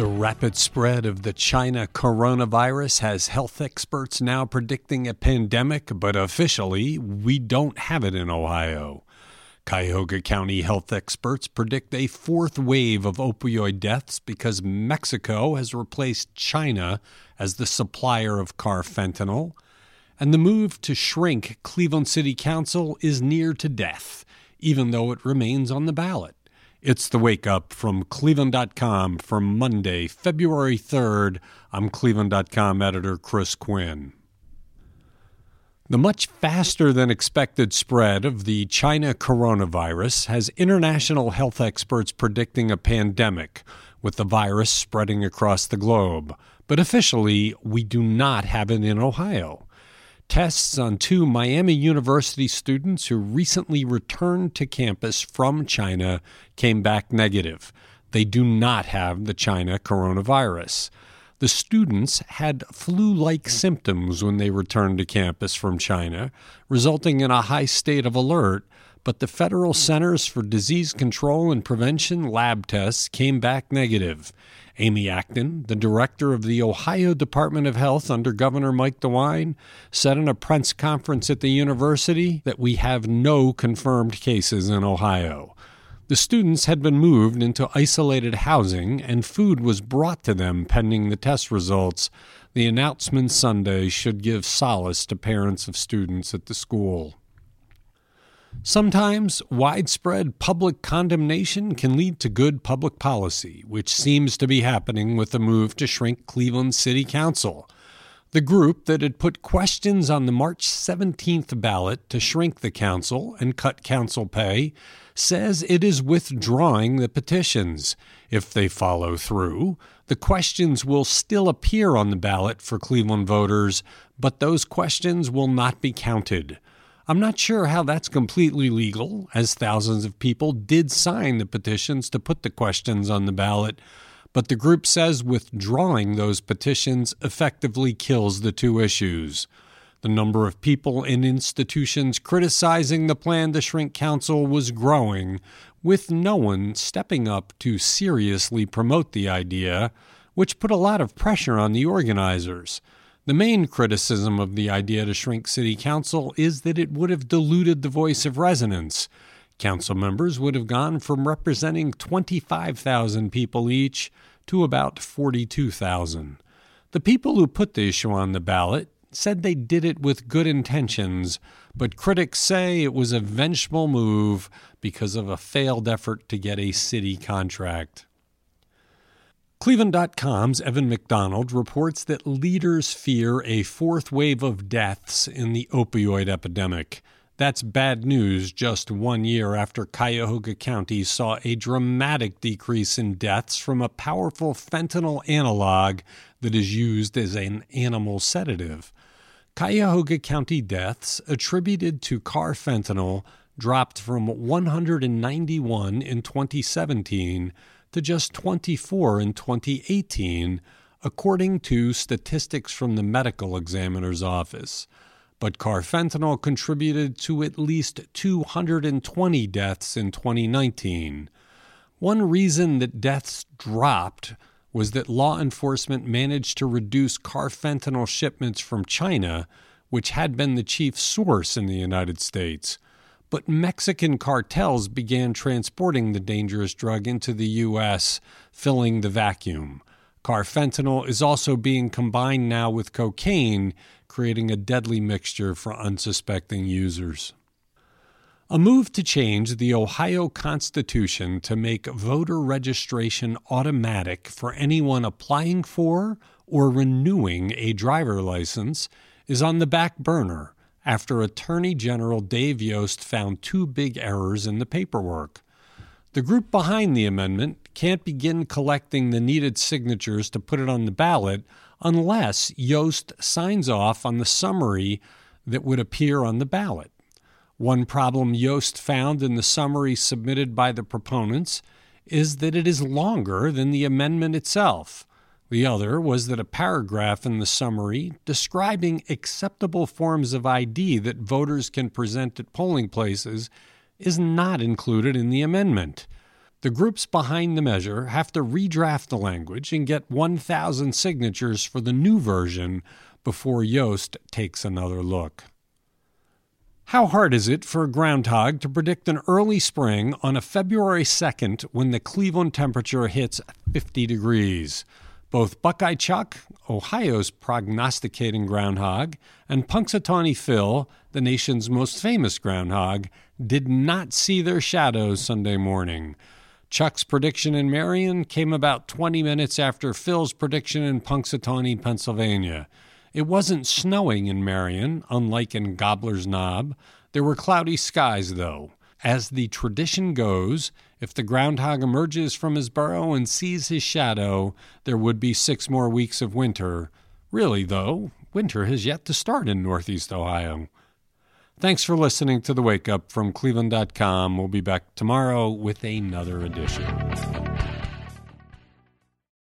The rapid spread of the China coronavirus has health experts now predicting a pandemic, but officially, we don't have it in Ohio. Cuyahoga County health experts predict a fourth wave of opioid deaths because Mexico has replaced China as the supplier of carfentanil, and the move to shrink Cleveland City Council is near to death, even though it remains on the ballot. It's the wake up from Cleveland.com for Monday, February 3rd. I'm Cleveland.com editor Chris Quinn. The much faster than expected spread of the China coronavirus has international health experts predicting a pandemic, with the virus spreading across the globe. But officially, we do not have it in Ohio. Tests on two Miami University students who recently returned to campus from China came back negative. They do not have the China coronavirus. The students had flu like symptoms when they returned to campus from China, resulting in a high state of alert. But the Federal Centers for Disease Control and Prevention lab tests came back negative. Amy Acton, the director of the Ohio Department of Health under Governor Mike DeWine, said in a press conference at the university that we have no confirmed cases in Ohio. The students had been moved into isolated housing, and food was brought to them pending the test results. The announcement Sunday should give solace to parents of students at the school. Sometimes widespread public condemnation can lead to good public policy, which seems to be happening with the move to shrink Cleveland City Council. The group that had put questions on the March 17th ballot to shrink the council and cut council pay says it is withdrawing the petitions. If they follow through, the questions will still appear on the ballot for Cleveland voters, but those questions will not be counted. I'm not sure how that's completely legal, as thousands of people did sign the petitions to put the questions on the ballot, but the group says withdrawing those petitions effectively kills the two issues. The number of people and institutions criticizing the plan to shrink council was growing, with no one stepping up to seriously promote the idea, which put a lot of pressure on the organizers. The main criticism of the idea to shrink city council is that it would have diluted the voice of residents. Council members would have gone from representing 25,000 people each to about 42,000. The people who put the issue on the ballot said they did it with good intentions, but critics say it was a vengeful move because of a failed effort to get a city contract. Cleveland.com's Evan MacDonald reports that leaders fear a fourth wave of deaths in the opioid epidemic. That's bad news just one year after Cuyahoga County saw a dramatic decrease in deaths from a powerful fentanyl analog that is used as an animal sedative. Cuyahoga County deaths attributed to carfentanil dropped from 191 in 2017 to just 24 in 2018, according to statistics from the medical examiner's office but carfentanil contributed to at least 220 deaths in 2019. One reason that deaths dropped was that law enforcement managed to reduce carfentanil shipments from China, which had been the chief source in the United States. But Mexican cartels began transporting the dangerous drug into the U.S., filling the vacuum. Carfentanil is also being combined now with cocaine creating a deadly mixture for unsuspecting users. A move to change the Ohio Constitution to make voter registration automatic for anyone applying for or renewing a driver license is on the back burner after Attorney General Dave Yost found two big errors in the paperwork. The group behind the amendment can't begin collecting the needed signatures to put it on the ballot unless Yost signs off on the summary that would appear on the ballot. One problem Yost found in the summary submitted by the proponents is that it is longer than the amendment itself. The other was that a paragraph in the summary describing acceptable forms of ID that voters can present at polling places is not included in the amendment. The groups behind the measure have to redraft the language and get 1,000 signatures for the new version before Yost takes another look. How hard is it for a groundhog to predict an early spring on a February 2nd when the Cleveland temperature hits 50 degrees? Both Buckeye Chuck, Ohio's prognosticating groundhog, and Punxsutawney Phil, the nation's most famous groundhog, did not see their shadows Sunday morning. Chuck's prediction in Marion came about 20 minutes after Phil's prediction in Punxsutawney, Pennsylvania. It wasn't snowing in Marion, unlike in Gobbler's Knob. There were cloudy skies, though. As the tradition goes, if the groundhog emerges from his burrow and sees his shadow, there would be six more weeks of winter. Really, though, winter has yet to start in Northeast Ohio. Thanks for listening to The Wake Up from Cleveland.com. We'll be back tomorrow with another edition.